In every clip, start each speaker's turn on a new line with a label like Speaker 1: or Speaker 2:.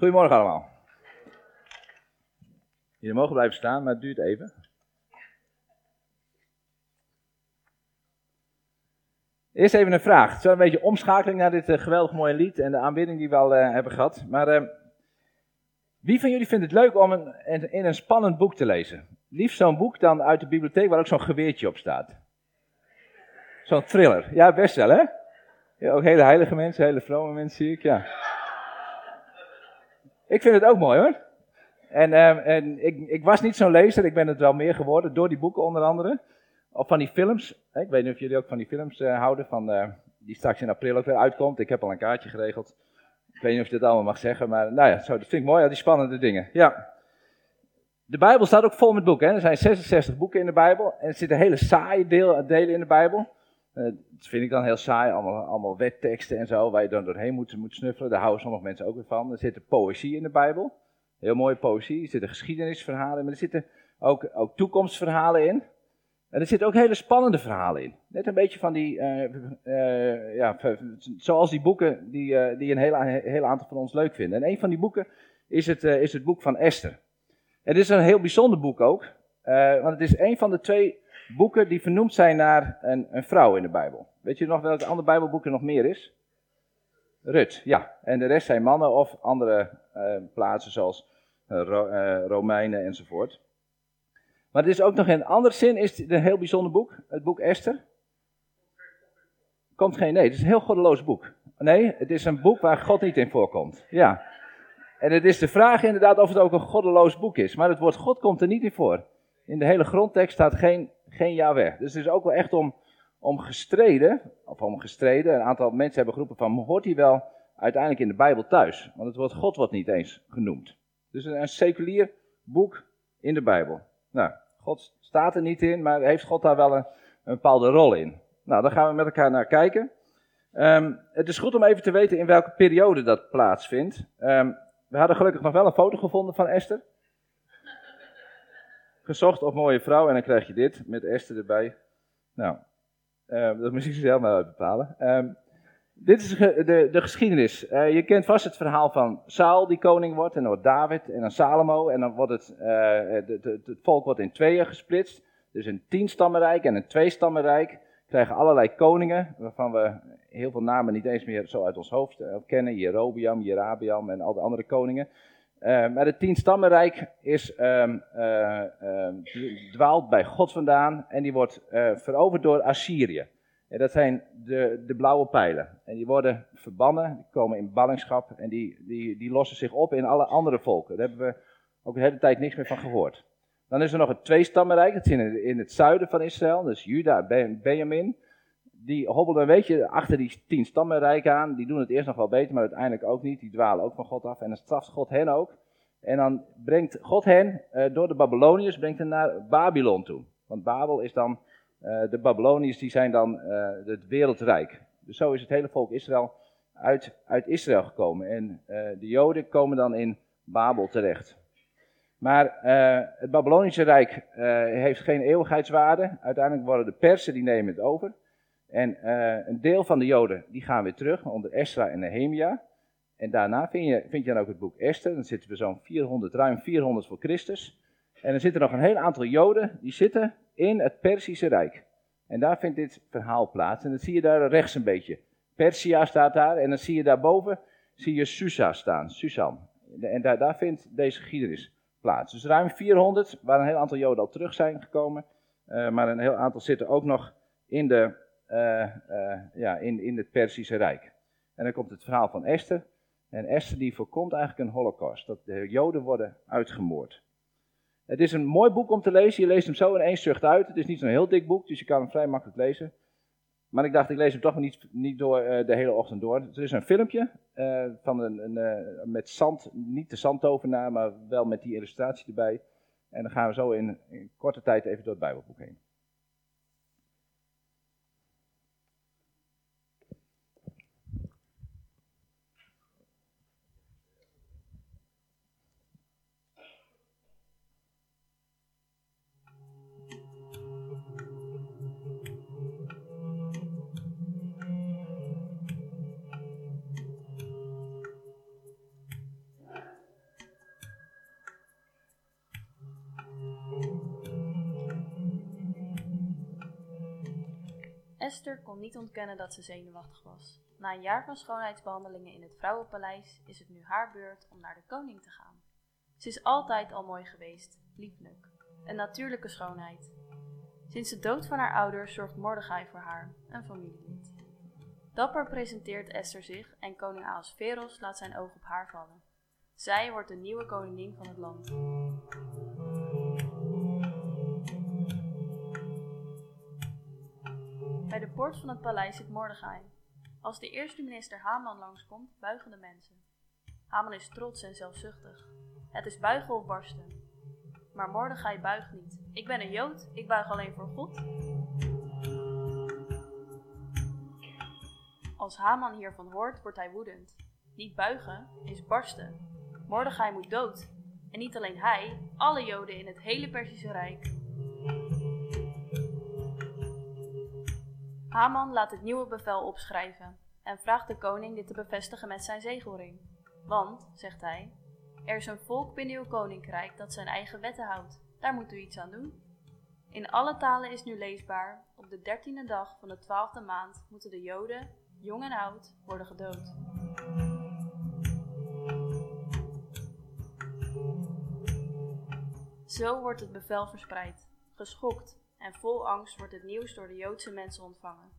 Speaker 1: Goedemorgen allemaal. Jullie mogen blijven staan, maar het duurt even. Eerst even een vraag. Het is wel een beetje omschakeling naar dit uh, geweldig mooie lied en de aanbidding die we al uh, hebben gehad. Maar uh, wie van jullie vindt het leuk om een, in een spannend boek te lezen? Liefst zo'n boek dan uit de bibliotheek waar ook zo'n geweertje op staat. Zo'n thriller. Ja, best wel hè? Ja, ook hele heilige mensen, hele vrome mensen zie ik, ja. Ik vind het ook mooi hoor. En, uh, en ik, ik, was niet zo'n lezer, ik ben het wel meer geworden, door die boeken onder andere. Of van die films. Ik weet niet of jullie ook van die films uh, houden, van, uh, die straks in april ook weer uitkomt. Ik heb al een kaartje geregeld. Ik weet niet of je dat allemaal mag zeggen, maar nou ja, zo, dat vind ik mooi, al die spannende dingen. Ja. De Bijbel staat ook vol met boeken. Er zijn 66 boeken in de Bijbel en er zitten hele saaie deel, delen in de Bijbel. Uh, dat vind ik dan heel saai, allemaal, allemaal wetteksten en zo, waar je dan doorheen moet, moet snuffelen. Daar houden sommige mensen ook weer van. Er zit poëzie in de Bijbel, heel mooie poëzie. Er zitten geschiedenisverhalen, maar er zitten ook, ook toekomstverhalen in. En er zitten ook hele spannende verhalen in. Net een beetje van die, uh, uh, ja, zoals die boeken die, die een heel, aantal van ons leuk vinden. En een van die boeken is het, is het boek van Esther. Het is een heel bijzonder boek ook, want het is een van de twee boeken die vernoemd zijn naar een, een vrouw in de Bijbel. Weet je nog welke andere Bijbelboek er nog meer is? Rut, ja. En de rest zijn mannen of andere plaatsen zoals Ro Romeinen enzovoort. Maar het is ook nog in een andere zin, is het een heel bijzonder boek, het boek Esther. Komt geen, nee, het is een heel goddeloos boek. Nee, het is een boek waar God niet in voorkomt. Ja. En het is de vraag inderdaad of het ook een goddeloos boek is. Maar het woord God komt er niet in voor. In de hele grondtekst staat geen, geen Yahweh. Dus het is ook wel echt om, om gestreden, of om gestreden, een aantal mensen hebben geroepen van, hoort hij wel uiteindelijk in de Bijbel thuis? Want het woord God wordt niet eens genoemd. Dus een, een seculier boek in de Bijbel. Nou, God staat er niet in, maar heeft God daar wel een, bepaalde rol in? Nou, daar gaan we met elkaar naar kijken. Um, het is goed om even te weten in welke periode dat plaatsvindt. Um, we hadden gelukkig nog wel een foto gevonden van Esther. Gezocht op mooie vrouw en dan krijg je dit met Esther erbij. Nou, uh, dat moet je zelf maar bepalen. Um, dit is de, de, de geschiedenis. Uh, je kent vast het verhaal van Saul die koning wordt, en dan wordt David en dan Salomo. En dan wordt het, uh, het volk wordt in tweeën gesplitst. Dus een tienstammenrijk en een tweestammenrijk. Krijgen allerlei koningen, waarvan we heel veel namen niet eens meer zo uit ons hoofd uh, kennen. Jerobiam, Jerabiam en al de andere koningen. Maar het tienstammenrijk is, um, dwaalt bij God vandaan en die wordt veroverd door Assyrië. En dat zijn de, de blauwe pijlen. En die worden verbannen, die komen in ballingschap en die, die, die lossen zich op in alle andere volken. Daar hebben we ook de hele tijd niks meer van gehoord. Dan is er nog het tweestammenrijk, dat is in, in het zuiden van Israël, dus Juda en Benjamin. Die hobbelen een beetje achter die tien stammenrijk aan. Die doen het eerst nog wel beter, maar uiteindelijk ook niet. Die dwalen ook van God af en dan straft God hen ook. En dan brengt God hen uh, door de Babyloniërs brengt hen naar Babylon toe. Want Babel is dan uh, de Babyloniërs die zijn dan uh, het wereldrijk. Dus zo is het hele volk Israël uit, uit Israël gekomen. En de Joden komen dan in Babel terecht. Maar het Babylonische Rijk heeft geen eeuwigheidswaarde. Uiteindelijk worden de Persen die nemen het over. En een deel van de Joden die gaan weer terug onder Esra en Nehemia. En daarna vind je, vind je dan ook het boek Esther. Dan zitten we zo'n 400, ruim 400 voor Christus. En er zitten nog een heel aantal Joden die zitten in het Perzische Rijk. En daar vindt dit verhaal plaats. En dat zie je daar rechts een beetje. Persia staat daar en dan zie je daarboven zie je Susa staan, Susan. En daar, daar vindt deze geschiedenis plaats. Dus ruim 400, waar een heel aantal Joden al terug zijn gekomen. Uh, maar een heel aantal zitten ook nog in, de, ja, in, in het Perzische Rijk. En dan komt het verhaal van Esther. En Esther die voorkomt eigenlijk een holocaust. Dat de Joden worden uitgemoord. Het is een mooi boek om te lezen. Je leest hem zo in één zucht uit. Het is niet zo'n heel dik boek, dus je kan hem vrij makkelijk lezen. Maar ik dacht, ik lees hem toch niet, niet door uh, de hele ochtend door. Er is een filmpje van een, een met zand, niet de zandtovenaar, maar wel met die illustratie erbij. En dan gaan we zo in, in korte tijd even door het Bijbelboek heen.
Speaker 2: Esther kon niet ontkennen dat ze zenuwachtig was. Na een jaar van schoonheidsbehandelingen in het vrouwenpaleis is het nu haar beurt om naar de koning te gaan. Ze is altijd al mooi geweest, lieflijk, een natuurlijke schoonheid. Sinds de dood van haar ouders zorgt Mordechai voor haar, een familielid. Dapper presenteert Esther zich en koning Ahasveros laat zijn oog op haar vallen. Zij wordt de nieuwe koningin van het land. Poort van het paleis zit Mordechai. Als de eerste minister Haman langskomt, buigen de mensen. Haman is trots en zelfzuchtig. Het is buigen of barsten. Maar Mordechai buigt niet. Ik ben een Jood, ik buig alleen voor God. Als Haman hiervan hoort, wordt hij woedend. Niet buigen is barsten. Mordechai moet dood. En niet alleen hij, alle Joden in het hele Perzische Rijk. Haman laat het nieuwe bevel opschrijven en vraagt de koning dit te bevestigen met zijn zegelring. Want, zegt hij, er is een volk binnen uw koninkrijk dat zijn eigen wetten houdt. Daar moet u iets aan doen. In alle talen is nu leesbaar: op de dertiende dag van de twaalfde maand moeten de Joden, jong en oud, worden gedood. Zo wordt het bevel verspreid. Geschokt en vol angst wordt het nieuws door de Joodse mensen ontvangen.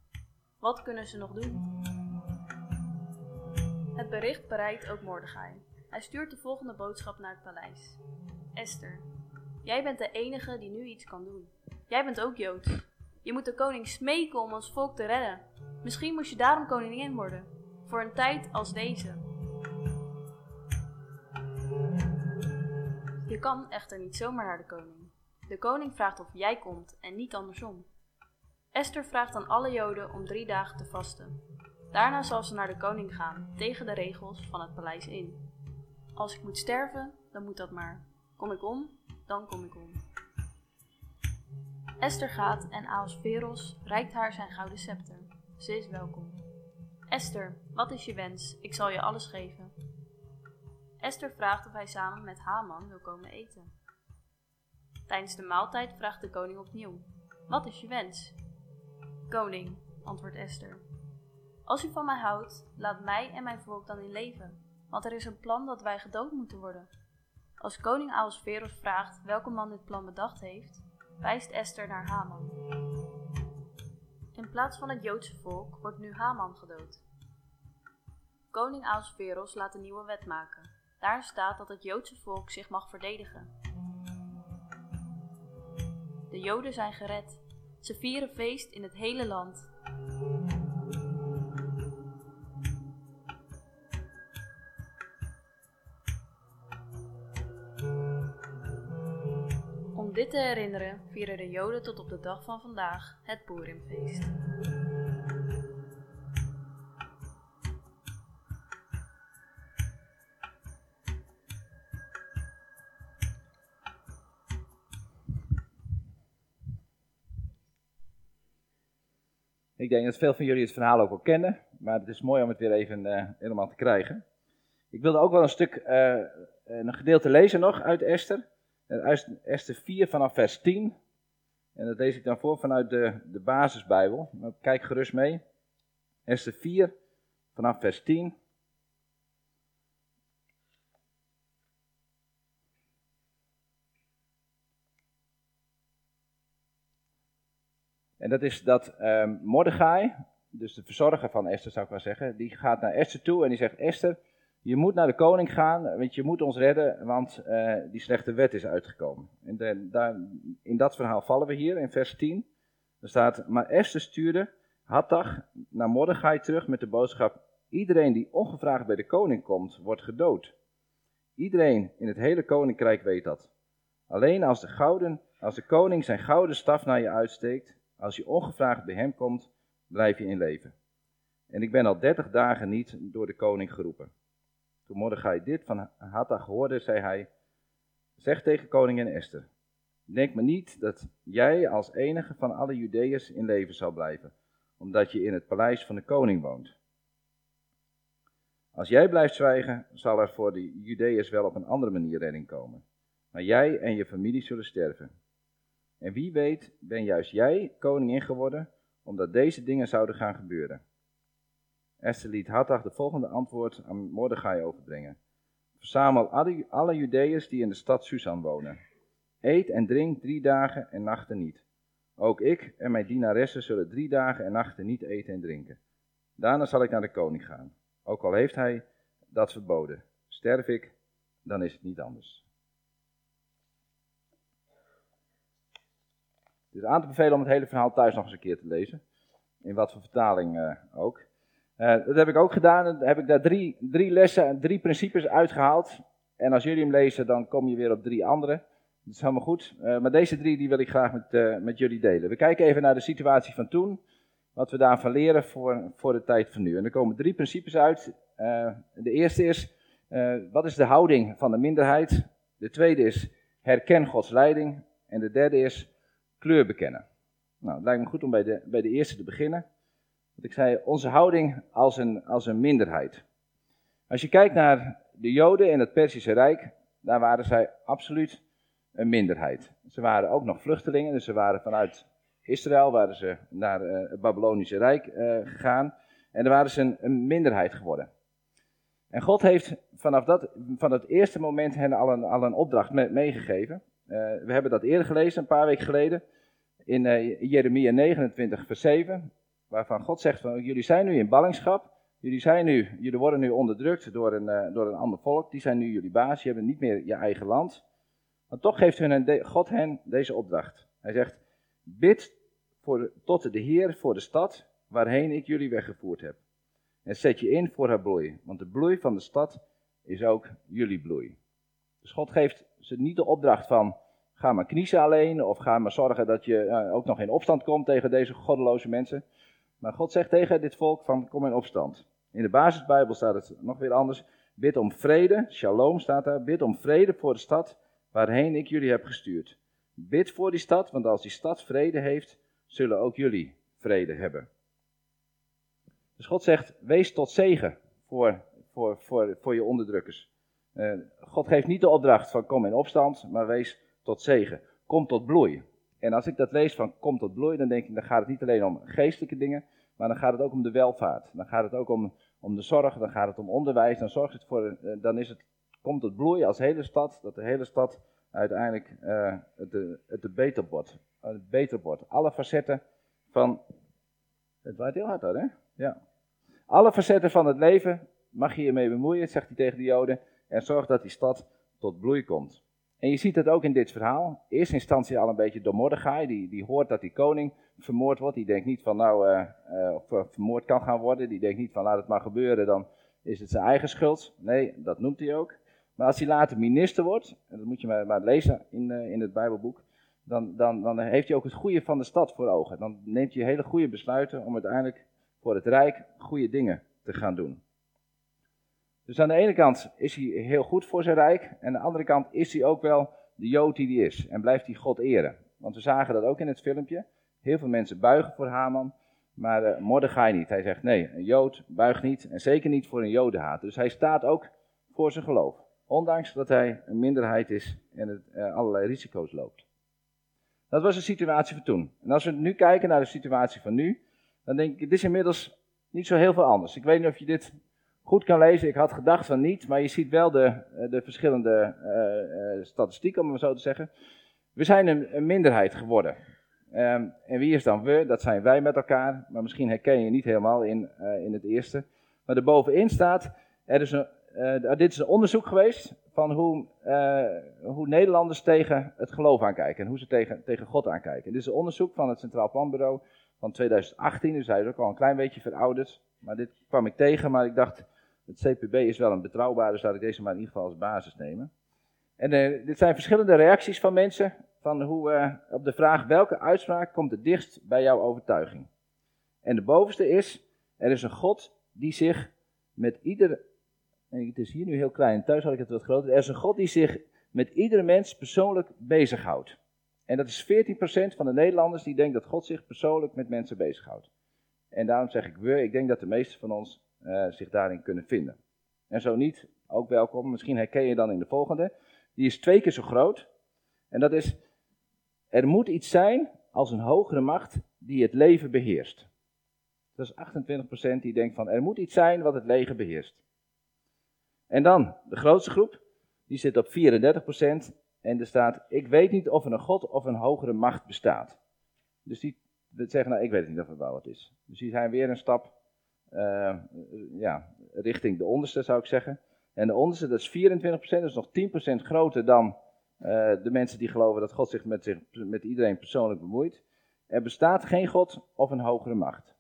Speaker 2: Wat kunnen ze nog doen? Het bericht bereikt ook Mordechai. Hij stuurt de volgende boodschap naar het paleis. Esther, jij bent de enige die nu iets kan doen. Jij bent ook Joods. Je moet de koning smeken om ons volk te redden. Misschien moest je daarom koningin worden. Voor een tijd als deze. Je kan echter niet zomaar naar de koning. De koning vraagt of jij komt en niet andersom. Esther vraagt aan alle Joden om drie dagen te vasten. Daarna zal ze naar de koning gaan, tegen de regels van het paleis in. Als ik moet sterven, dan moet dat maar. Kom ik om, dan kom ik om. Esther gaat en Ahasveros reikt haar zijn gouden scepter. Ze is welkom. Esther, wat is je wens? Ik zal je alles geven. Esther vraagt of hij samen met Haman wil komen eten. Tijdens de maaltijd vraagt de koning opnieuw: Wat is je wens? Koning, antwoordt Esther. Als u van mij houdt, laat mij en mijn volk dan in leven, want er is een plan dat wij gedood moeten worden. Als koning Ahasveros vraagt welke man dit plan bedacht heeft, wijst Esther naar Haman. In plaats van het Joodse volk wordt nu Haman gedood. Koning Ahasveros laat een nieuwe wet maken. Daarin staat dat het Joodse volk zich mag verdedigen. De Joden zijn gered. Ze vieren feest in het hele land. Om dit te herinneren vieren de Joden tot op de dag van vandaag het Purimfeest.
Speaker 1: Ik denk dat veel van jullie het verhaal ook al kennen, maar het is mooi om het weer even uh, helemaal te krijgen. Ik wilde ook wel een stuk, uh, een gedeelte lezen nog uit Esther. Uit Esther 4 vanaf vers 10. En dat lees ik dan voor vanuit de, de basisbijbel. Maar kijk gerust mee. Esther 4 vanaf vers 10. En dat is dat um, Mordechai, dus de verzorger van Esther zou ik wel zeggen, die gaat naar Esther toe en die zegt, Esther, je moet naar de koning gaan, want je moet ons redden, want uh, die slechte wet is uitgekomen. En daar, in dat verhaal vallen we hier, in vers 10. Er staat, maar Esther stuurde Hattach naar Mordechai terug met de boodschap, iedereen die ongevraagd bij de koning komt, wordt gedood. Iedereen in het hele koninkrijk weet dat. Alleen als de, gouden, als de koning zijn gouden staf naar je uitsteekt, als je ongevraagd bij hem komt, blijf je in leven. En ik ben al dertig dagen niet door de koning geroepen. Toen Mordechai dit van Hattach hoorde, zei hij, zeg tegen koningin Esther, denk me niet dat jij als enige van alle Judeërs in leven zal blijven, omdat je in het paleis van de koning woont. Als jij blijft zwijgen, zal er voor de Judeërs wel op een andere manier redding komen. Maar jij en je familie zullen sterven. En wie weet ben juist jij koningin geworden omdat deze dingen zouden gaan gebeuren. Esther liet Hattach de volgende antwoord aan Mordechai overbrengen. Verzamel alle, alle Judeërs die in de stad Susan wonen. Eet en drink drie dagen en nachten niet. Ook ik en mijn dienaressen zullen drie dagen en nachten niet eten en drinken. Daarna zal ik naar de koning gaan. Ook al heeft hij dat verboden. Sterf ik, dan is het niet anders. Is aan te bevelen om het hele verhaal thuis nog eens een keer te lezen. In wat voor vertaling uh, ook. Uh, dat heb ik ook gedaan. Dan heb ik daar drie, drie lessen, drie principes uitgehaald. En als jullie hem lezen, dan kom je weer op drie andere. Dat is helemaal goed. Uh, maar deze drie die wil ik graag met, met jullie delen. We kijken even naar de situatie van toen. Wat we daarvan leren voor, voor de tijd van nu. En er komen drie principes uit. de eerste is, wat is de houding van de minderheid? De tweede is, herken Gods leiding. En de derde is, kleur bekennen. Nou, het lijkt me goed om bij de, bij de eerste te beginnen. Want ik zei, onze houding als een, als een minderheid. Als je kijkt naar de Joden in het Perzische Rijk, daar waren zij absoluut een minderheid. Ze waren ook nog vluchtelingen, dus ze waren vanuit Israël waren ze naar uh, het Babylonische Rijk uh, gegaan. En daar waren ze een, een, minderheid geworden. En God heeft vanaf dat, van het eerste moment hen al een, al een opdracht meegegeven. Uh, we hebben dat eerder gelezen, een paar weken geleden, in uh, Jeremia 29, vers 7, waarvan God zegt van, jullie zijn nu in ballingschap, jullie, zijn nu, jullie worden nu onderdrukt door een, uh, door een ander volk, die zijn nu jullie baas, je hebt niet meer je eigen land. Maar toch geeft hun God hen deze opdracht. Hij zegt, bid voor tot de Heer voor de stad waarheen ik jullie weggevoerd heb. En zet je in voor haar bloei, want de bloei van de stad is ook jullie bloei. Dus God geeft ze niet de opdracht van, ga maar kniezen alleen, of ga maar zorgen dat je uh, ook nog in opstand komt tegen deze goddeloze mensen. Maar God zegt tegen dit volk van, kom in opstand. In de basisbijbel staat het nog weer anders. Bid om vrede, shalom staat daar, bid om vrede voor de stad waarheen ik jullie heb gestuurd. Bid voor die stad, want als die stad vrede heeft, zullen ook jullie vrede hebben. Dus God zegt, wees tot zegen voor, voor, voor, voor je onderdrukkers. Uh, God geeft niet de opdracht van kom in opstand, maar wees tot zegen. Kom tot bloei. En als ik dat lees van kom tot bloei, dan denk ik, dan gaat het niet alleen om geestelijke dingen, maar dan gaat het ook om de welvaart. Dan gaat het ook om, om de zorg, dan gaat het om onderwijs, dan zorgt het voor, uh, dan is het, komt tot bloei als hele stad, dat de hele stad uiteindelijk uh, het, het, beter wordt. Het beter wordt. Alle facetten van, het waait heel hard hoor hè? Ja. Alle facetten van het leven mag je hiermee bemoeien, zegt hij tegen de Joden en zorg dat die stad tot bloei komt. En je ziet het ook in dit verhaal. In instantie al een beetje door Mordechai, die, die hoort dat die koning vermoord wordt. Die denkt niet van nou, uh, uh, of vermoord kan gaan worden. Die denkt niet van laat het maar gebeuren, dan is het zijn eigen schuld. Nee, dat noemt hij ook. Maar als hij later minister wordt, en dat moet je maar, maar lezen in, in het Bijbelboek, dan, dan, dan heeft hij ook het goede van de stad voor ogen. Dan neemt hij hele goede besluiten om uiteindelijk voor het Rijk goede dingen te gaan doen. Dus aan de ene kant is hij heel goed voor zijn rijk. En aan de andere kant is hij ook wel de Jood die hij is. En blijft hij God eren. Want we zagen dat ook in het filmpje. Heel veel mensen buigen voor Haman. Maar uh, Mordechai niet. Hij zegt nee, een Jood buigt niet. En zeker niet voor een Jodenhaat. Dus hij staat ook voor zijn geloof. Ondanks dat hij een minderheid is en het, uh, allerlei risico's loopt. Dat was de situatie van toen. En als we nu kijken naar de situatie van nu. Dan denk ik, dit is inmiddels niet zo heel veel anders. Ik weet niet of je dit goed kan lezen. Ik had gedacht van niet, maar je ziet wel de, eh, de verschillende uh, statistieken, om het zo te zeggen. We zijn een, minderheid geworden. Um, en wie is dan we? Dat zijn wij met elkaar. Maar misschien herken je niet helemaal in, in het eerste. Maar erbovenin staat, er is een, dit is een onderzoek geweest van hoe, hoe Nederlanders tegen het geloof aankijken. En hoe ze tegen, tegen God aankijken. Dit is een onderzoek van het Centraal Planbureau van 2018. Dus hij is ook al een klein beetje verouderd. Maar dit kwam ik tegen, maar ik dacht, het CPB is wel een betrouwbare, dus laat ik deze maar in ieder geval als basis nemen. En uh, dit zijn verschillende reacties van mensen van hoe, uh, op de vraag welke uitspraak komt het dichtst bij jouw overtuiging. En de bovenste is, er is een God die zich met ieder, het is hier nu heel klein, thuis had ik het wat groter, er is een God die zich met iedere mens persoonlijk bezighoudt. En dat is 14% van de Nederlanders die denkt dat God zich persoonlijk met mensen bezighoudt. En daarom zeg ik we, ik denk dat de meesten van ons uh, zich daarin kunnen vinden. En zo niet, ook welkom. Misschien herken je dan in de volgende. Die is twee keer zo groot. En dat is, er moet iets zijn als een hogere macht die het leven beheerst. Dat is 28% die denkt van er moet iets zijn wat het leven beheerst. En dan de grootste groep, die zit op 34% en er staat ik weet niet of er een God of een hogere macht bestaat. Dus die zeggen nou ik weet niet of het wel wat is. Dus die zijn weer een stap uh, ja, richting de onderste zou ik zeggen. En de onderste, dat is 24%, dat is nog 10% groter dan uh, de mensen die geloven dat God zich met, zich met iedereen persoonlijk bemoeit. Er bestaat geen God of een hogere macht.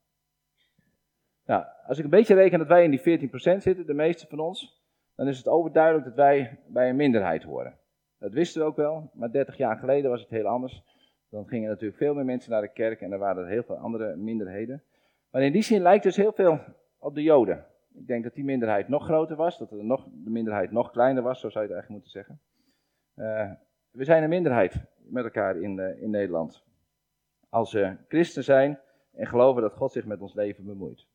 Speaker 1: Nou, als ik een beetje reken dat wij in die 14% zitten, de meeste van ons, dan is het overduidelijk dat wij bij een minderheid horen. Dat wisten we ook wel, maar 30 jaar geleden was het heel anders. Dan gingen natuurlijk veel meer mensen naar de kerk en er waren er heel veel andere minderheden. Maar in die zin lijkt dus heel veel op de Joden. Ik denk dat die minderheid nog groter was, dat er nog, de minderheid nog kleiner was, zo zou je het eigenlijk moeten zeggen. Uh, we zijn een minderheid met elkaar in, uh, in Nederland. Als we christen zijn en geloven dat God zich met ons leven bemoeit.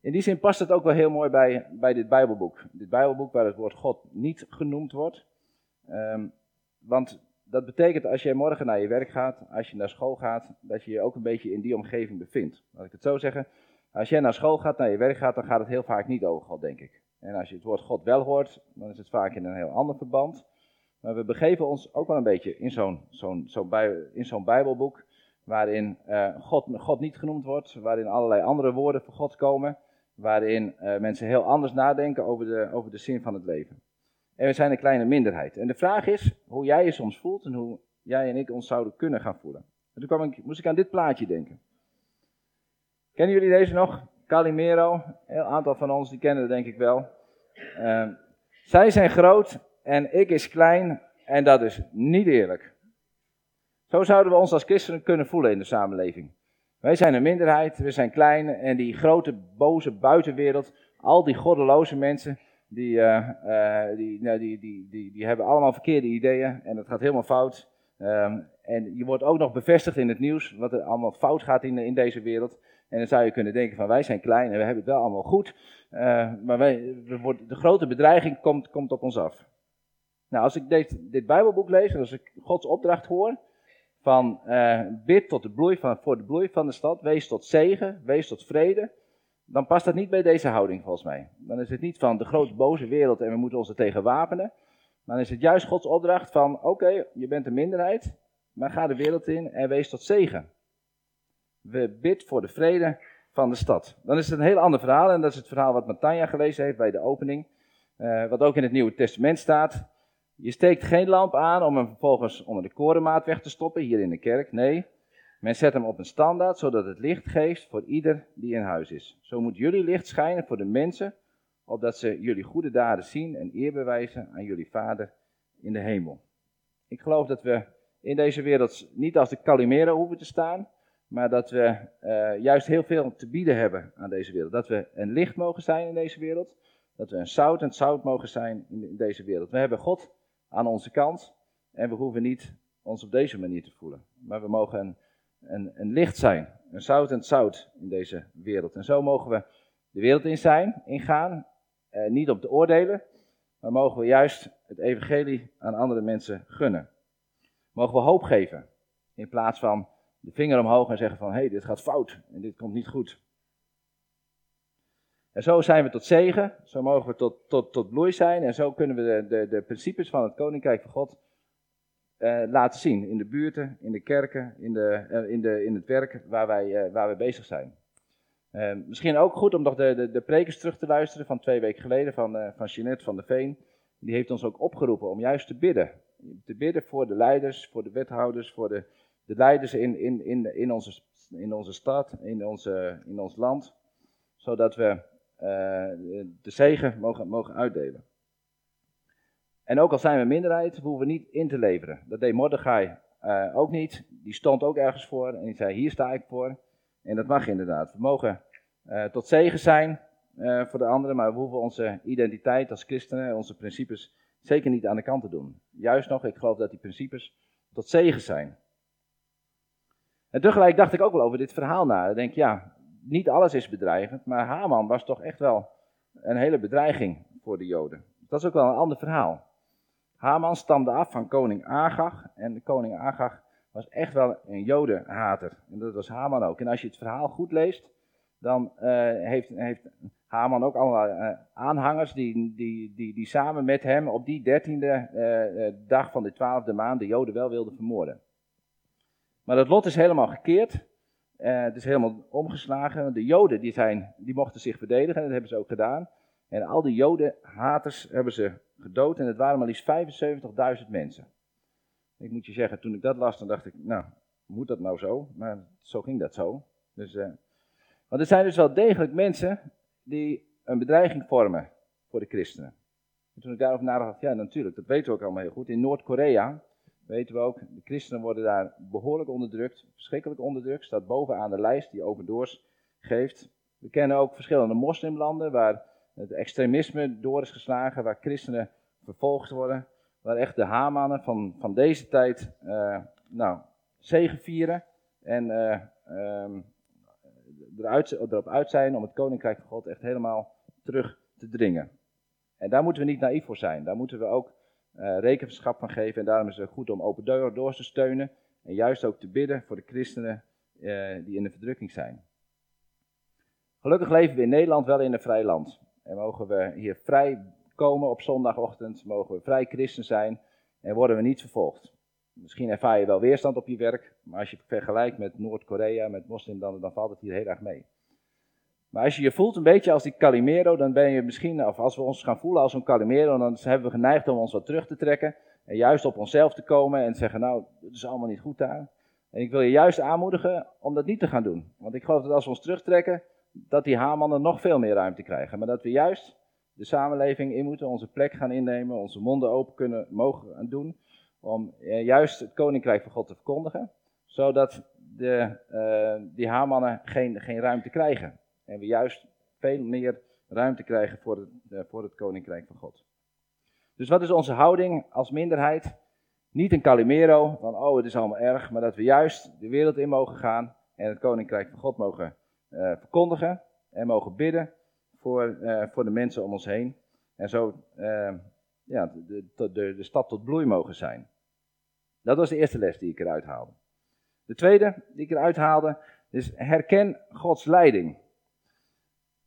Speaker 1: In die zin past het ook wel heel mooi bij, bij dit Bijbelboek. Dit Bijbelboek waar het woord God niet genoemd wordt. Um, want dat betekent als je morgen naar je werk gaat, als je naar school gaat, dat je je ook een beetje in die omgeving bevindt. Laat ik het zo zeggen. Als jij naar school gaat, naar je werk gaat, dan gaat het heel vaak niet over God, denk ik. En als je het woord God wel hoort, dan is het vaak in een heel ander verband. Maar we begeven ons ook wel een beetje in zo'n bij, Bijbelboek, waarin uh, God, God niet genoemd wordt, waarin allerlei andere woorden voor God komen, waarin uh, mensen heel anders nadenken over de, over de zin van het leven. En we zijn een kleine minderheid. En de vraag is hoe jij je soms voelt en hoe jij en ik ons zouden kunnen gaan voelen. En toen kwam ik, moest ik aan dit plaatje denken. Kennen jullie deze nog? Calimero. Een aantal van ons die kennen het denk ik wel. Uh, zij zijn groot en ik is klein en dat is niet eerlijk. Zo zouden we ons als christenen kunnen voelen in de samenleving. Wij zijn een minderheid, we zijn klein en die grote boze buitenwereld, al die goddeloze mensen, die, uh, uh, die, nou, die, die, die, die, hebben allemaal verkeerde ideeën en het gaat helemaal fout. Um, en je wordt ook nog bevestigd in het nieuws wat er allemaal fout gaat in, in deze wereld. En dan zou je kunnen denken van wij zijn klein en we hebben het wel allemaal goed. Uh, maar wij, we de grote bedreiging komt, komt op ons af. Nou, als ik dit, dit Bijbelboek lees en als ik Gods opdracht hoor, van bid tot de bloei van, voor de bloei van de stad, wees tot zegen, wees tot vrede, dan past dat niet bij deze houding volgens mij. Dan is het niet van de grote boze wereld en we moeten ons er tegen wapenen. Maar dan is het juist Gods opdracht van, oké, je bent een minderheid, maar ga de wereld in en wees tot zegen. We bid voor de vrede van de stad. Dan is het een heel ander verhaal en dat is het verhaal wat Matanja gelezen heeft bij de opening. Uh, wat ook in het Nieuwe Testament staat. Je steekt geen lamp aan om hem vervolgens onder de korenmaat weg te stoppen, hier in de kerk. Nee, men zet hem op een standaard, zodat het licht geeft voor ieder die in huis is. Zo moet jullie licht schijnen voor de mensen, opdat ze jullie goede daden zien en eer bewijzen aan jullie Vader in de hemel. Ik geloof dat we in deze wereld niet als de Calimero hoeven te staan, maar dat we uh, juist heel veel te bieden hebben aan deze wereld. Dat we een licht mogen zijn in deze wereld, dat we een zout en zout mogen zijn in deze wereld. We hebben God aan onze kant. En we hoeven niet ons op deze manier te voelen. Maar we mogen een, een, licht zijn, een zout en zout in deze wereld. En zo mogen we de wereld in zijn, ingaan. Eh, niet om te oordelen, maar mogen we juist het evangelie aan andere mensen gunnen. Mogen we hoop geven, in plaats van de vinger omhoog en zeggen van, hé, hey, dit gaat fout en dit komt niet goed. En zo zijn we tot zegen, zo mogen we tot, tot, tot bloei zijn en zo kunnen we de, de, de principes van het Koninkrijk van God laten zien. In de buurten, in de kerken, in, de, uh, in, de, in het werk waar wij, uh, waar we bezig zijn. misschien ook goed om nog de, de, de prekers terug te luisteren van twee weken geleden van, van Jeanette van de Veen. Die heeft ons ook opgeroepen om juist te bidden. Te bidden voor de leiders, voor de wethouders, voor de, de leiders in, in, in, in, onze, in onze stad, in, onze, in ons land. Zodat we eh, de zegen mogen, mogen uitdelen. En ook al zijn we minderheid, hoeven we niet in te leveren. Dat deed Mordechai uh, ook niet. Die stond ook ergens voor en die zei: Hier sta ik voor. En dat mag inderdaad. We mogen uh, tot zegen zijn uh, voor de anderen, maar we hoeven onze identiteit als christenen, onze principes, zeker niet aan de kant te doen. Juist nog, ik geloof dat die principes tot zegen zijn. En tegelijk dacht ik ook wel over dit verhaal na. Ik denk, ja, niet alles is bedreigend, maar Haman was toch echt wel een hele bedreiging voor de Joden. Dat is ook wel een ander verhaal. Haman stamde af van koning Agag en koning Agag was echt wel een jodenhater. En dat was Haman ook. En als je het verhaal goed leest, dan uh, heeft, heeft Haman ook allemaal uh, aanhangers die, die, die, die samen met hem op die dertiende uh, dag van de twaalfde maand de joden wel wilden vermoorden. Maar dat lot is helemaal gekeerd. het is helemaal omgeslagen. De joden die zijn, die mochten zich verdedigen en dat hebben ze ook gedaan. En al die jodenhaters hebben ze gedood en het waren maar liefst 75.000 mensen. Ik moet je zeggen, toen ik dat las, dan dacht ik, nou, moet dat nou zo? Maar zo ging dat zo. Dus, uh, want er zijn dus wel degelijk mensen die een bedreiging vormen voor de christenen. En toen ik daarover nadacht, ja natuurlijk, dat weten we ook allemaal heel goed. In Noord-Korea weten we ook, de christenen worden daar behoorlijk onderdrukt, verschrikkelijk onderdrukt, staat bovenaan de lijst die Open geeft. We kennen ook verschillende moslimlanden waar het extremisme door is geslagen, waar christenen vervolgd worden, waar echt de Hamanen van, van deze tijd uh, nou, zegevieren en uh, um, eruit, erop uit zijn om het koninkrijk van God echt helemaal terug te dringen. En daar moeten we niet naïef voor zijn. Daar moeten we ook uh, rekenschap van geven. En daarom is het goed om open deur door te steunen. En juist ook te bidden voor de christenen die in de verdrukking zijn. Gelukkig leven we in Nederland wel in een vrij land. En mogen we hier vrij komen op zondagochtend, mogen we vrij christen zijn en worden we niet vervolgd. Misschien ervaar je wel weerstand op je werk, maar als je het vergelijkt met Noord-Korea, met moslimlanden, dan valt het hier heel erg mee. Maar als je je voelt een beetje als die Calimero, dan ben je misschien, of als we ons gaan voelen als een Calimero, dan hebben we geneigd om ons wat terug te trekken. En juist op onszelf te komen en zeggen, nou, het is allemaal niet goed daar. En ik wil je juist aanmoedigen om dat niet te gaan doen. Want ik geloof dat als we ons terugtrekken, dat die haarmannen nog veel meer ruimte krijgen. Maar dat we juist de samenleving in moeten, onze plek gaan innemen, onze monden open kunnen mogen doen. Om eh, juist het koninkrijk van God te verkondigen. Zodat de, uh, die haarmannen geen, geen ruimte krijgen. En we juist veel meer ruimte krijgen voor het, uh, voor het koninkrijk van God. Dus wat is onze houding als minderheid? Niet een Calimero van, oh het is allemaal erg, maar dat we juist de wereld in mogen gaan en het koninkrijk van God mogen verkondigen en mogen bidden voor, uh, voor de mensen om ons heen. En zo uh, ja, de, de, de, de stad tot bloei mogen zijn. Dat was de eerste les die ik eruit haalde. De tweede die ik eruit haalde is herken Gods leiding.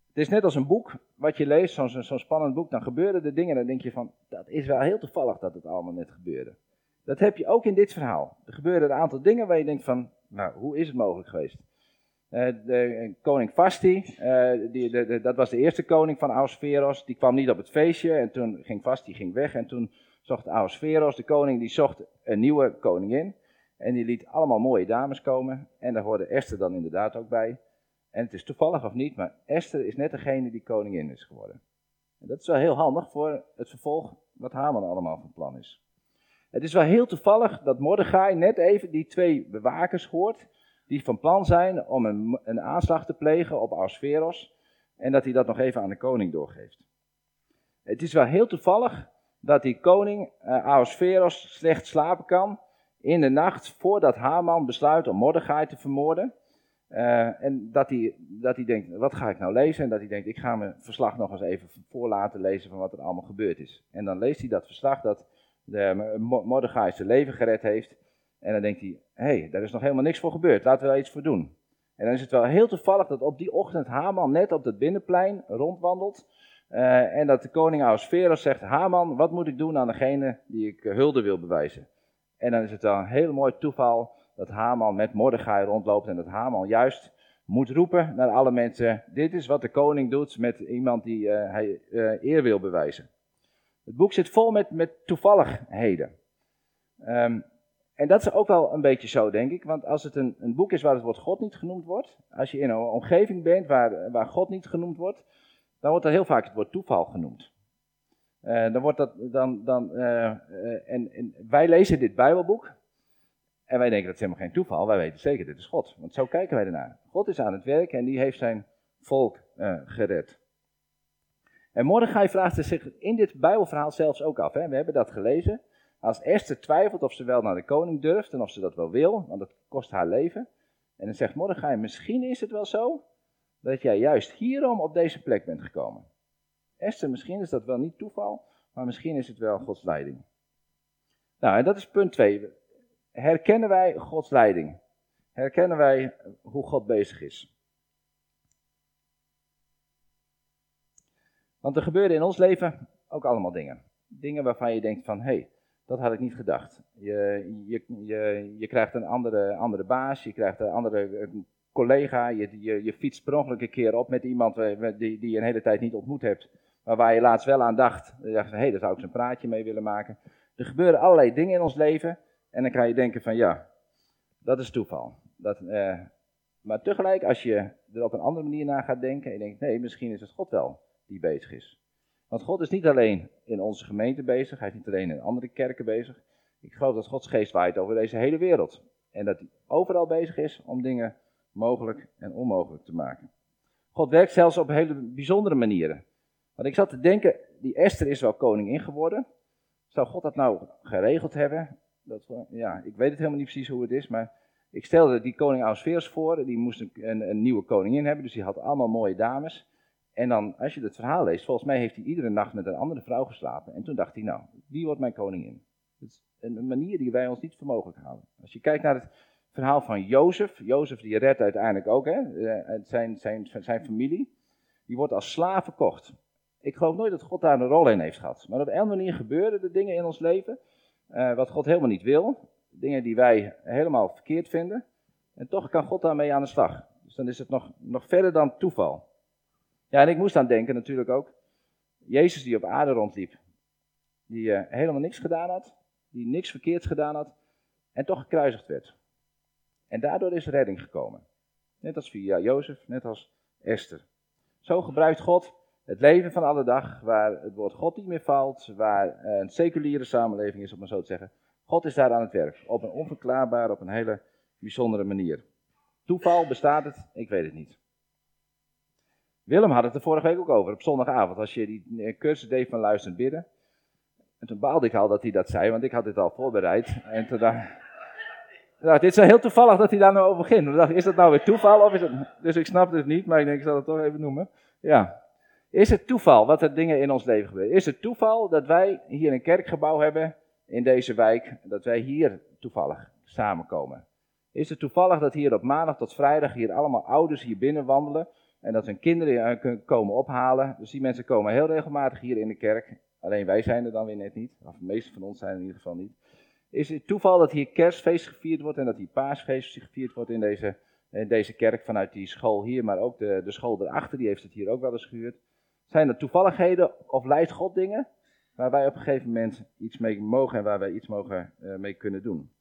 Speaker 1: Het is net als een boek wat je leest, zo'n zo spannend boek, dan gebeuren er dingen en dan denk je van, dat is wel heel toevallig dat het allemaal net gebeurde. Dat heb je ook in dit verhaal. Er gebeuren een aantal dingen waar je denkt van, nou, hoe is het mogelijk geweest? Uh, de koning Vasti, uh, die, de, dat was de eerste koning van Ausveros, die kwam niet op het feestje en toen ging Vasti ging weg en toen zocht Ausveros, de koning, die zocht een nieuwe koningin. En die liet allemaal mooie dames komen en daar hoorde Esther dan inderdaad ook bij. En het is toevallig of niet, maar Esther is net degene die koningin is geworden. En dat is wel heel handig voor het vervolg wat Haman allemaal van plan is. Het is wel heel toevallig dat Mordechai net even die twee bewakers hoort die van plan zijn om een, een aanslag te plegen op Asveros en dat hij dat nog even aan de koning doorgeeft. Het is wel heel toevallig dat die koning uh, Ahasveros slecht slapen kan in de nacht voordat Haman besluit om Mordechai te vermoorden. Uh, en dat hij, dat hij denkt, wat ga ik nou lezen? En dat hij denkt, ik ga mijn verslag nog eens even voor laten lezen van wat er allemaal gebeurd is. En dan leest hij dat verslag dat de Mordechai zijn leven gered heeft. En dan denkt hij, hé, hey, daar is nog helemaal niks voor gebeurd, laten we daar iets voor doen. En dan is het wel heel toevallig dat op die ochtend Haman net op het binnenplein rondwandelt. Uh, en dat de koning Ahasveros zegt, Haman, wat moet ik doen aan degene die ik hulde wil bewijzen? En dan is het wel een heel mooi toeval dat Haman met Mordechai rondloopt en dat Haman juist moet roepen naar alle mensen, dit is wat de koning doet met iemand die uh, hij eer wil bewijzen. Het boek zit vol met, met toevalligheden. Um, en dat is ook wel een beetje zo, denk ik. Want als het een, een boek is waar het woord God niet genoemd wordt, als je in een omgeving bent waar, waar God niet genoemd wordt, dan wordt er heel vaak het woord toeval genoemd. Uh, dan wordt dat, dan, dan, uh, uh, en, en, wij lezen dit Bijbelboek en wij denken dat is helemaal geen toeval. Wij weten zeker, dit is God. Want zo kijken wij ernaar. God is aan het werk en die heeft zijn volk gered. En Mordechai vraagt zich in dit Bijbelverhaal zelfs ook af. Hè? We hebben dat gelezen. Als Esther twijfelt of ze wel naar de koning durft en of ze dat wel wil, want dat kost haar leven. En dan zegt Mordechai, misschien is het wel zo dat jij juist hierom op deze plek bent gekomen. Esther, misschien is dat wel niet toeval, maar misschien is het wel Gods leiding. Nou, en dat is punt 2. herkennen wij Gods leiding? Herkennen wij hoe God bezig is? Want er gebeuren in ons leven ook allemaal dingen. Dingen waarvan je denkt van, hé, hey, dat had ik niet gedacht. Je, je, je, je krijgt een andere, andere baas, je krijgt een andere collega, je, je, je fietst per ongeluk een keer op met iemand die, die je een hele tijd niet ontmoet hebt, maar waar je laatst wel aan dacht. Hé, hey, daar zou ik eens een praatje mee willen maken. Er gebeuren allerlei dingen in ons leven en dan kan je denken van, ja, dat is toeval. Dat, eh, maar tegelijk, als je er op een andere manier naar gaat denken en je denkt, nee, misschien is het God wel die bezig is. Want God is niet alleen in onze gemeente bezig, hij is niet alleen in andere kerken bezig. Ik geloof dat Gods geest waait over deze hele wereld. En dat hij overal bezig is om dingen mogelijk en onmogelijk te maken. God werkt zelfs op hele bijzondere manieren. Want ik zat te denken, die Esther is wel koningin geworden. Zou God dat nou geregeld hebben? Dat, ja, ik weet het helemaal niet precies hoe het is, maar ik stelde die koning Ausveers voor. Die moest een, een, een nieuwe koningin hebben, dus die had allemaal mooie dames. En dan, als je het verhaal leest, volgens mij heeft hij iedere nacht met een andere vrouw geslapen. En toen dacht hij, nou, wie wordt mijn koningin? Dat is een manier die wij ons niet voor mogelijk houden. Als je kijkt naar het verhaal van Jozef. Jozef die redt uiteindelijk ook, hè, eh, zijn, zijn, zijn familie. Die wordt als slaaf verkocht. Ik geloof nooit dat God daar een rol in heeft gehad. Maar op een manier gebeuren er dingen in ons leven, uh, wat God helemaal niet wil. Dingen die wij helemaal verkeerd vinden. En toch kan God daarmee aan de slag. Dus dan is het nog, nog verder dan toeval. Ja, en ik moest aan denken natuurlijk ook. Jezus die op aarde rondliep. Die uh, helemaal niks gedaan had. Die niks verkeerds gedaan had. En toch gekruisigd werd. En daardoor is redding gekomen. Net als via Jozef, net als Esther. Zo gebruikt God het leven van alle dag, waar het woord God niet meer valt, waar een seculiere samenleving is, om maar zo te zeggen. God is daar aan het werk, op een onverklaarbare, op een hele bijzondere manier. Toeval, bestaat het? Ik weet het niet. Willem had het er vorige week ook over, op zondagavond, als je die cursus deed van luisterend bidden. En toen baalde ik al dat hij dat zei, want ik had dit al voorbereid. En toen dacht nou, dit is heel toevallig dat hij daar nou over begint. dacht, is dat nou weer toeval? Of is het... Dus ik snap het niet, maar ik denk, ik zal het toch even noemen. Ja. Is het toeval wat er dingen in ons leven gebeuren? Is het toeval dat wij hier een kerkgebouw hebben in deze wijk, dat wij hier toevallig samenkomen? Is het toevallig dat hier op maandag tot vrijdag hier allemaal ouders hier binnen wandelen en dat hun kinderen kunnen komen ophalen? Dus die mensen komen heel regelmatig hier in de kerk. Alleen wij zijn er dan weer net niet, of de meeste van ons zijn er in ieder geval niet. Is het toeval dat hier kerstfeest gevierd wordt en dat hier paasfeest gevierd wordt in deze, in deze kerk vanuit die school hier, maar ook de, de school erachter, die heeft het hier ook wel eens gehuurd. Zijn er toevalligheden of leidt God dingen waar wij op een gegeven moment iets mee mogen en waar wij iets mogen uh, mee kunnen doen?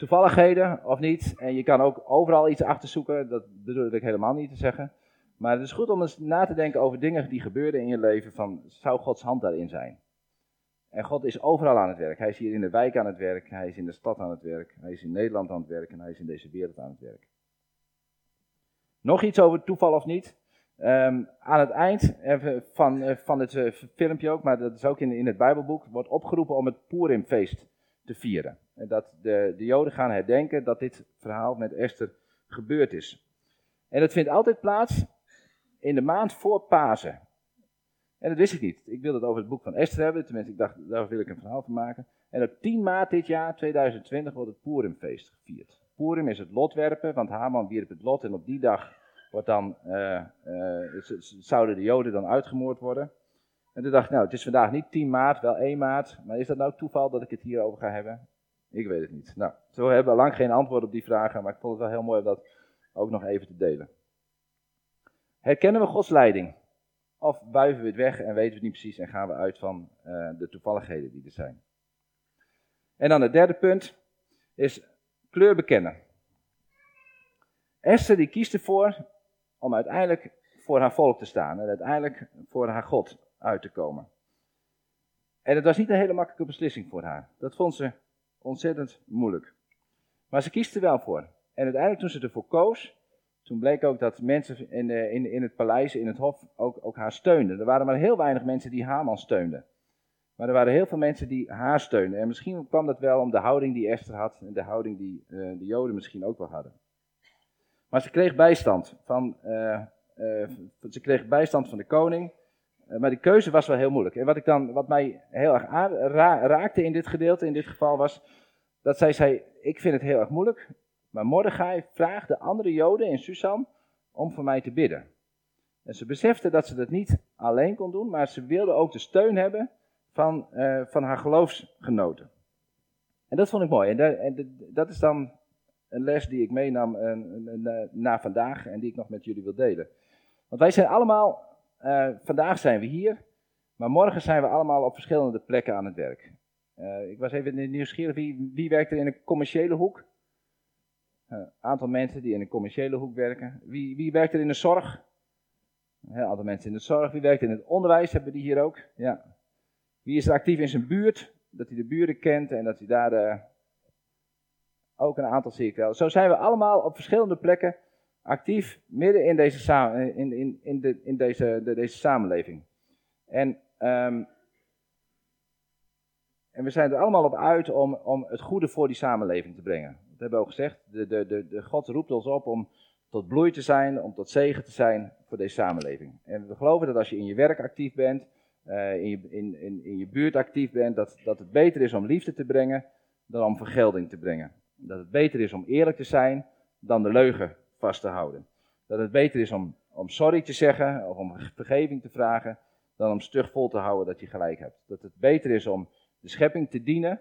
Speaker 1: Toevalligheden of niet, en je kan ook overal iets achter zoeken, dat bedoel ik helemaal niet te zeggen. Maar het is goed om eens na te denken over dingen die gebeuren in je leven, van zou Gods hand daarin zijn? En God is overal aan het werk. Hij is hier in de wijk aan het werk, hij is in de stad aan het werk, hij is in Nederland aan het werk en hij is in deze wereld aan het werk. Nog iets over toeval of niet. Um, aan het eind van, eh, van het uh, filmpje ook, maar dat is ook in, in het Bijbelboek, wordt opgeroepen om het Purimfeest te vieren. Dat de, de Joden gaan herdenken dat dit verhaal met Esther gebeurd is. En dat vindt altijd plaats in de maand voor Pasen. En dat wist ik niet. Ik wilde het over het boek van Esther hebben. Tenminste, ik dacht, daar wil ik een verhaal van maken. En op 10 maart dit jaar, 2020, wordt het Purimfeest gevierd. Purim is het lotwerpen, want Haman wierp het lot. En op die dag wordt dan, uh, uh, zouden de Joden dan uitgemoord worden. En toen dacht ik, nou, het is vandaag niet 10 maart, wel 1 maart. Maar is dat nou toeval dat ik het hierover ga hebben? Ik weet het niet. Nou, zo hebben we lang geen antwoord op die vragen, maar ik vond het wel heel mooi om dat ook nog even te delen. Herkennen we Gods leiding? Of buiven we het weg en weten we het niet precies en gaan we uit van uh, de toevalligheden die er zijn. En dan het derde punt is kleur bekennen. Esther die kiest ervoor om uiteindelijk voor haar volk te staan en uiteindelijk voor haar God uit te komen. En het was niet een hele makkelijke beslissing voor haar. Dat vond ze ontzettend moeilijk. Maar ze kiest er wel voor. En uiteindelijk toen ze ervoor koos, toen bleek ook dat mensen in, de, in, in het paleis, in het hof, ook, ook haar steunden. Er waren maar heel weinig mensen die Haman steunden. Maar er waren heel veel mensen die haar steunden. En misschien kwam dat wel om de houding die Esther had en de houding die uh, de Joden misschien ook wel hadden. Maar ze kreeg bijstand van, uh, ze kreeg bijstand van de koning. Maar die keuze was wel heel moeilijk. En wat, ik dan, wat mij heel erg raakte in dit gedeelte, in dit geval, was dat zij zei, ik vind het heel erg moeilijk, maar Mordechai vraagt de andere Joden in Susan om voor mij te bidden. En ze besefte dat ze dat niet alleen kon doen, maar ze wilde ook de steun hebben van, uh, van haar geloofsgenoten. En dat vond ik mooi. En, en dat is dan een les die ik meenam uh, na vandaag en die ik nog met jullie wil delen. Want wij zijn allemaal, uh, vandaag zijn we hier, maar morgen zijn we allemaal op verschillende plekken aan het werk. ik was even nieuwsgierig, wie, wie werkt er in een commerciële hoek? Een aantal mensen die in een commerciële hoek werken. Wie, wie werkt er in de zorg? Een aantal mensen in de zorg. Wie werkt in het onderwijs? Hebben die hier ook? Ja. Wie is er actief in zijn buurt? Dat hij de buren kent en dat hij daar ook een aantal zie. Zo zijn we allemaal op verschillende plekken actief midden in deze, eh, in, in, in, de, in deze, de, deze samenleving. En, um, en we zijn er allemaal op uit om, om het goede voor die samenleving te brengen. Dat hebben we ook gezegd. De, de, de, de God roept ons op om tot bloei te zijn, om tot zegen te zijn voor deze samenleving. En we geloven dat als je in je werk actief bent, uh, in, je, in, in, in je buurt actief bent, dat, dat het beter is om liefde te brengen dan om vergelding te brengen. Dat het beter is om eerlijk te zijn dan de leugen vast te houden. Dat het beter is om, om sorry te zeggen of om vergeving te vragen dan om stug vol te houden dat je gelijk hebt. Dat het beter is om de schepping te dienen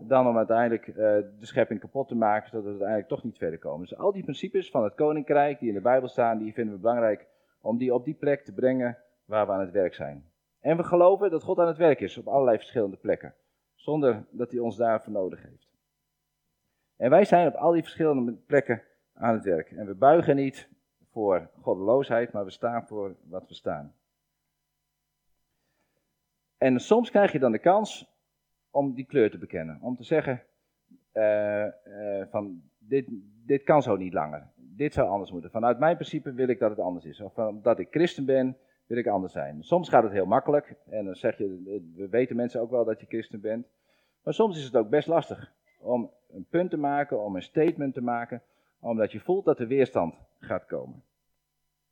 Speaker 1: dan om uiteindelijk uh, de schepping kapot te maken, zodat we uiteindelijk toch niet verder komen. Dus al die principes van het koninkrijk die in de Bijbel staan, die vinden we belangrijk om die op die plek te brengen waar we aan het werk zijn. En we geloven dat God aan het werk is op allerlei verschillende plekken, zonder dat hij ons daarvoor nodig heeft. En wij zijn op al die verschillende plekken aan het werk. En we buigen niet voor goddeloosheid, maar we staan voor wat we staan. En soms krijg je dan de kans om die kleur te bekennen. Om te zeggen uh, uh, van dit, dit kan zo niet langer. Dit zou anders moeten. Vanuit mijn principe wil ik dat het anders is. Of omdat ik christen ben, wil ik anders zijn. Soms gaat het heel makkelijk. En dan zeg je, we weten mensen ook wel dat je christen bent. Maar soms is het ook best lastig om een punt te maken, om een statement te maken, omdat je voelt dat er weerstand gaat komen.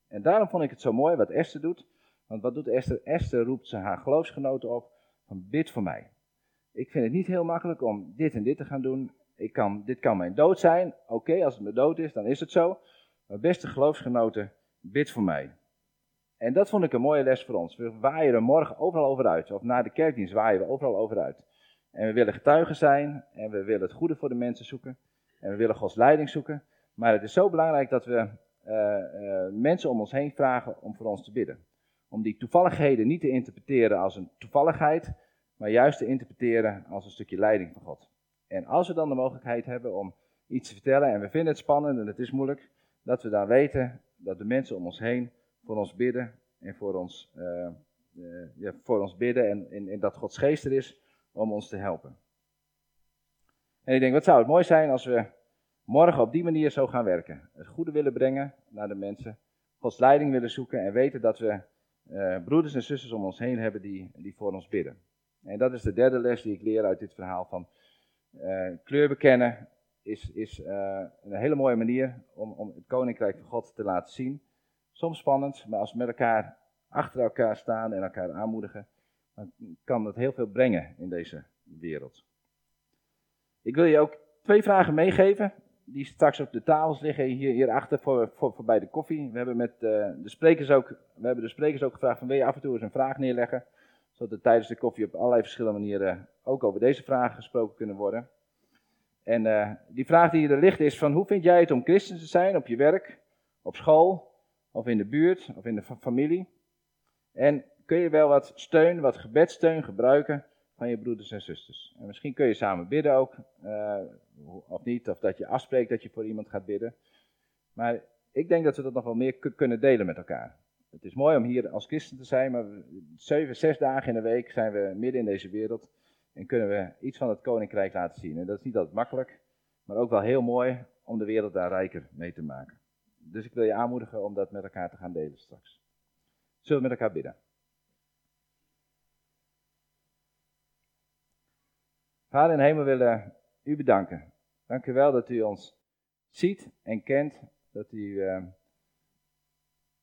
Speaker 1: En daarom vond ik het zo mooi wat Esther doet. Want wat doet Esther? Esther roept ze haar geloofsgenoten op van bid voor mij. Ik vind het niet heel makkelijk om dit en dit te gaan doen. Ik kan, dit kan mijn dood zijn. Oké, als het mijn dood is, dan is het zo. Maar beste geloofsgenoten, bid voor mij. En dat vond ik een mooie les voor ons. We waaien er morgen overal over uit. Of na de kerkdienst waaien we overal over uit. En we willen getuigen zijn. En we willen het goede voor de mensen zoeken. En we willen Gods leiding zoeken. Maar het is zo belangrijk dat we uh, uh, mensen om ons heen vragen om voor ons te bidden. Om die toevalligheden niet te interpreteren als een toevalligheid maar juist te interpreteren als een stukje leiding van God. En als we dan de mogelijkheid hebben om iets te vertellen en we vinden het spannend en het is moeilijk, dat we dan weten dat de mensen om ons heen voor ons bidden en voor ons, uh, ja, voor ons bidden en, en, en, dat Gods geest er is om ons te helpen. En ik denk, wat zou het mooi zijn als we morgen op die manier zo gaan werken. Het goede willen brengen naar de mensen, Gods leiding willen zoeken en weten dat we uh, broeders en zusters om ons heen hebben die, die voor ons bidden. En dat is de derde les die ik leer uit dit verhaal van uh, kleur bekennen is, is uh, een hele mooie manier om, om het koninkrijk van God te laten zien. Soms spannend, maar als we met elkaar achter elkaar staan en elkaar aanmoedigen, dan kan dat heel veel brengen in deze wereld. Ik wil je ook twee vragen meegeven, die straks op de tafels liggen hier, hierachter voor, voor, voor bij de koffie. We hebben, met, uh, de sprekers ook, we hebben de sprekers ook gevraagd van wil je af en toe eens een vraag neerleggen zodat er tijdens de koffie op allerlei verschillende manieren ook over deze vragen gesproken kunnen worden. En uh, die vraag die er ligt is van hoe vind jij het om christen te zijn op je werk, op school, of in de buurt, of in de familie? En kun je wel wat steun, wat gebedsteun gebruiken van je broeders en zusters? En misschien kun je samen bidden ook, uh, of niet, of dat je afspreekt dat je voor iemand gaat bidden. Maar ik denk dat we dat nog wel meer kunnen delen met elkaar. Het is mooi om hier als christen te zijn, maar zeven, zes dagen in de week zijn we midden in deze wereld en kunnen we iets van het koninkrijk laten zien. En dat is niet altijd makkelijk, maar ook wel heel mooi om de wereld daar rijker mee te maken. Dus ik wil je aanmoedigen om dat met elkaar te gaan delen straks. Zullen we met elkaar bidden? Vader in hemel willen u bedanken. Dank u wel dat u ons ziet en kent, dat u... Uh,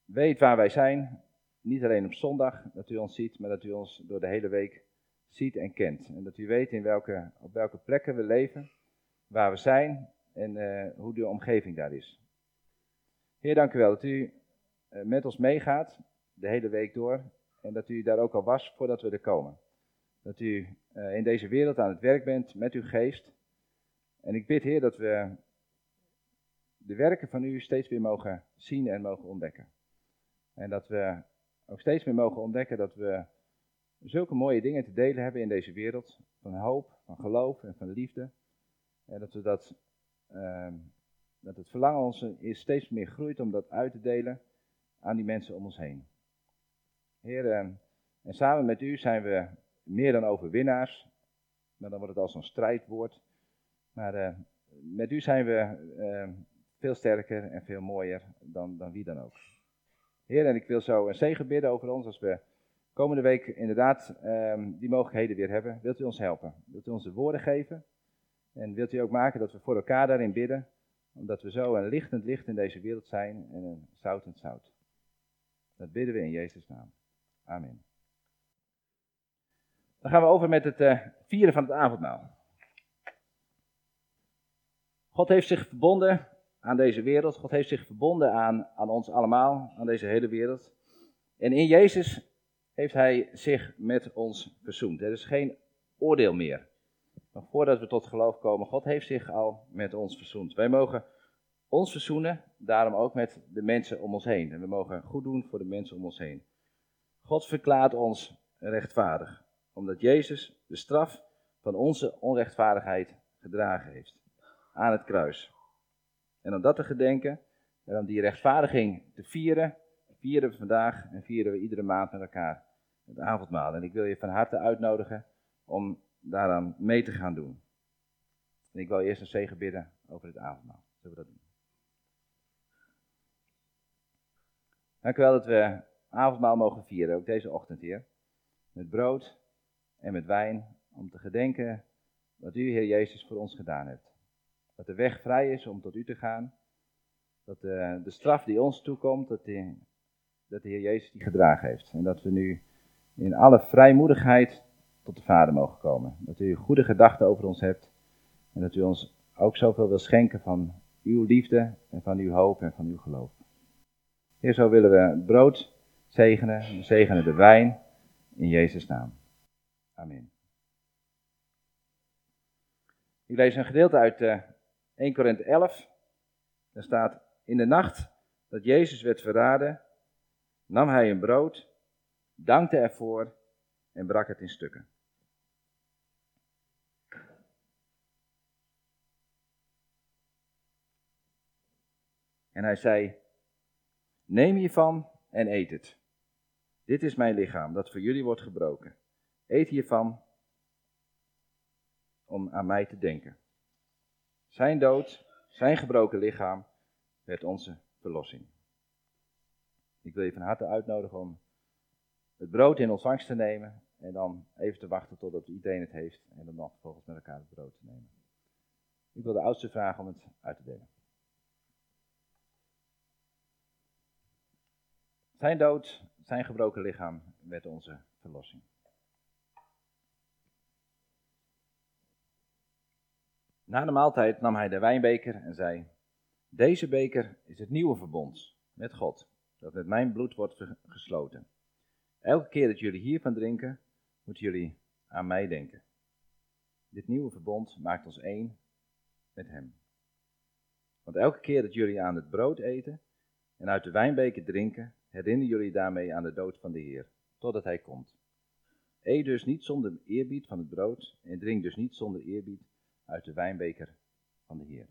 Speaker 1: weet waar wij zijn. Niet alleen op zondag dat u ons ziet, maar dat u ons door de hele week ziet en kent. En dat u weet in welke, op welke plekken we leven. waar we zijn en eh, hoe de omgeving daar is. Heer, dank u wel dat u eh, met ons meegaat de hele week door en dat u daar ook al was voordat we er komen. Dat u eh, in deze wereld aan het werk bent met uw geest. En ik bid, Heer, dat we de werken van u steeds weer mogen zien en mogen ontdekken. En dat we ook steeds meer mogen ontdekken dat we zulke mooie dingen te delen hebben in deze wereld. Van hoop, van geloof en van liefde. En dat we dat, uh, dat het verlangen ons is steeds meer groeit om dat uit te delen aan die mensen om ons heen. Heer, uh, en samen met u zijn we meer dan overwinnaars. Maar dan wordt het als een strijdwoord. Maar uh, met u zijn we ehm, veel sterker en veel mooier dan, dan wie dan ook. Heer, en ik wil zo een zegen bidden over ons als we komende week inderdaad um, die mogelijkheden weer hebben. Wilt u ons helpen? Wilt u ons de woorden geven? En wilt u ook maken dat we voor elkaar daarin bidden? Omdat we zo een lichtend licht in deze wereld zijn en een zoutend zout. Dat bidden we in Jezus' naam. Amen. Dan gaan we over met het uh, vieren van het avondmaal. God heeft zich verbonden aan deze wereld. God heeft zich verbonden aan, aan ons allemaal, aan deze hele wereld. En in Jezus heeft Hij zich met ons verzoend. Er is geen oordeel meer. Nog voordat we tot geloof komen, God heeft zich al met ons verzoend. Wij mogen ons verzoenen, daarom ook met de mensen om ons heen. En we mogen goed doen voor de mensen om ons heen. God verklaart ons rechtvaardig, omdat Jezus de straf van onze onrechtvaardigheid gedragen heeft aan het kruis. En om dat te gedenken en om die rechtvaardiging te vieren, vieren we vandaag en vieren we iedere maand met elkaar het avondmaal. En ik wil je van harte uitnodigen om daaraan mee te gaan doen. En ik wil eerst een zegen bidden over het avondmaal. Zullen we dat doen? Dank u wel dat we avondmaal mogen vieren, ook deze ochtend, Heer. Met brood en met wijn, om te gedenken wat u, Heer Jezus, voor ons gedaan hebt. Dat de weg vrij is om tot u te gaan. Dat de, de straf die ons toekomt, dat de, dat de Heer Jezus die gedragen heeft. En dat we nu in alle vrijmoedigheid tot de Vader mogen komen. Dat u goede gedachten over ons hebt. En dat u ons ook zoveel wil schenken van uw liefde en van uw hoop en van uw geloof. Heer, zo willen we het brood zegenen, we zegenen de wijn in Jezus' naam. Amen. Ik lees een gedeelte uit uh, 1 Korinthe 11. Daar staat, in de nacht dat Jezus werd verraden, nam hij een brood, dankte ervoor en brak het in stukken. En hij zei, neem hiervan en eet het. Dit is mijn lichaam, dat voor jullie wordt gebroken. Eet hiervan om aan mij te denken. Zijn dood, zijn gebroken lichaam, werd onze verlossing. Ik wil je van harte uitnodigen om het brood in ontvangst te nemen en dan even te wachten totdat iedereen het heeft en dan nog vervolgens met elkaar het brood te nemen. Ik wil de oudste vragen om het uit te delen. Zijn dood, zijn gebroken lichaam werd onze verlossing. Na de maaltijd nam hij de wijnbeker en zei: Deze beker is het nieuwe verbond met God, dat met mijn bloed wordt gesloten. Elke keer dat jullie hiervan drinken, moeten jullie aan mij denken. Dit nieuwe verbond maakt ons één met Hem. Want elke keer dat jullie aan het brood eten en uit de wijnbeker drinken, herinneren jullie daarmee aan de dood van de Heer, totdat Hij komt. Eet dus niet zonder eerbied van het brood en drink dus niet zonder eerbied uit de wijnbeker van de Heer.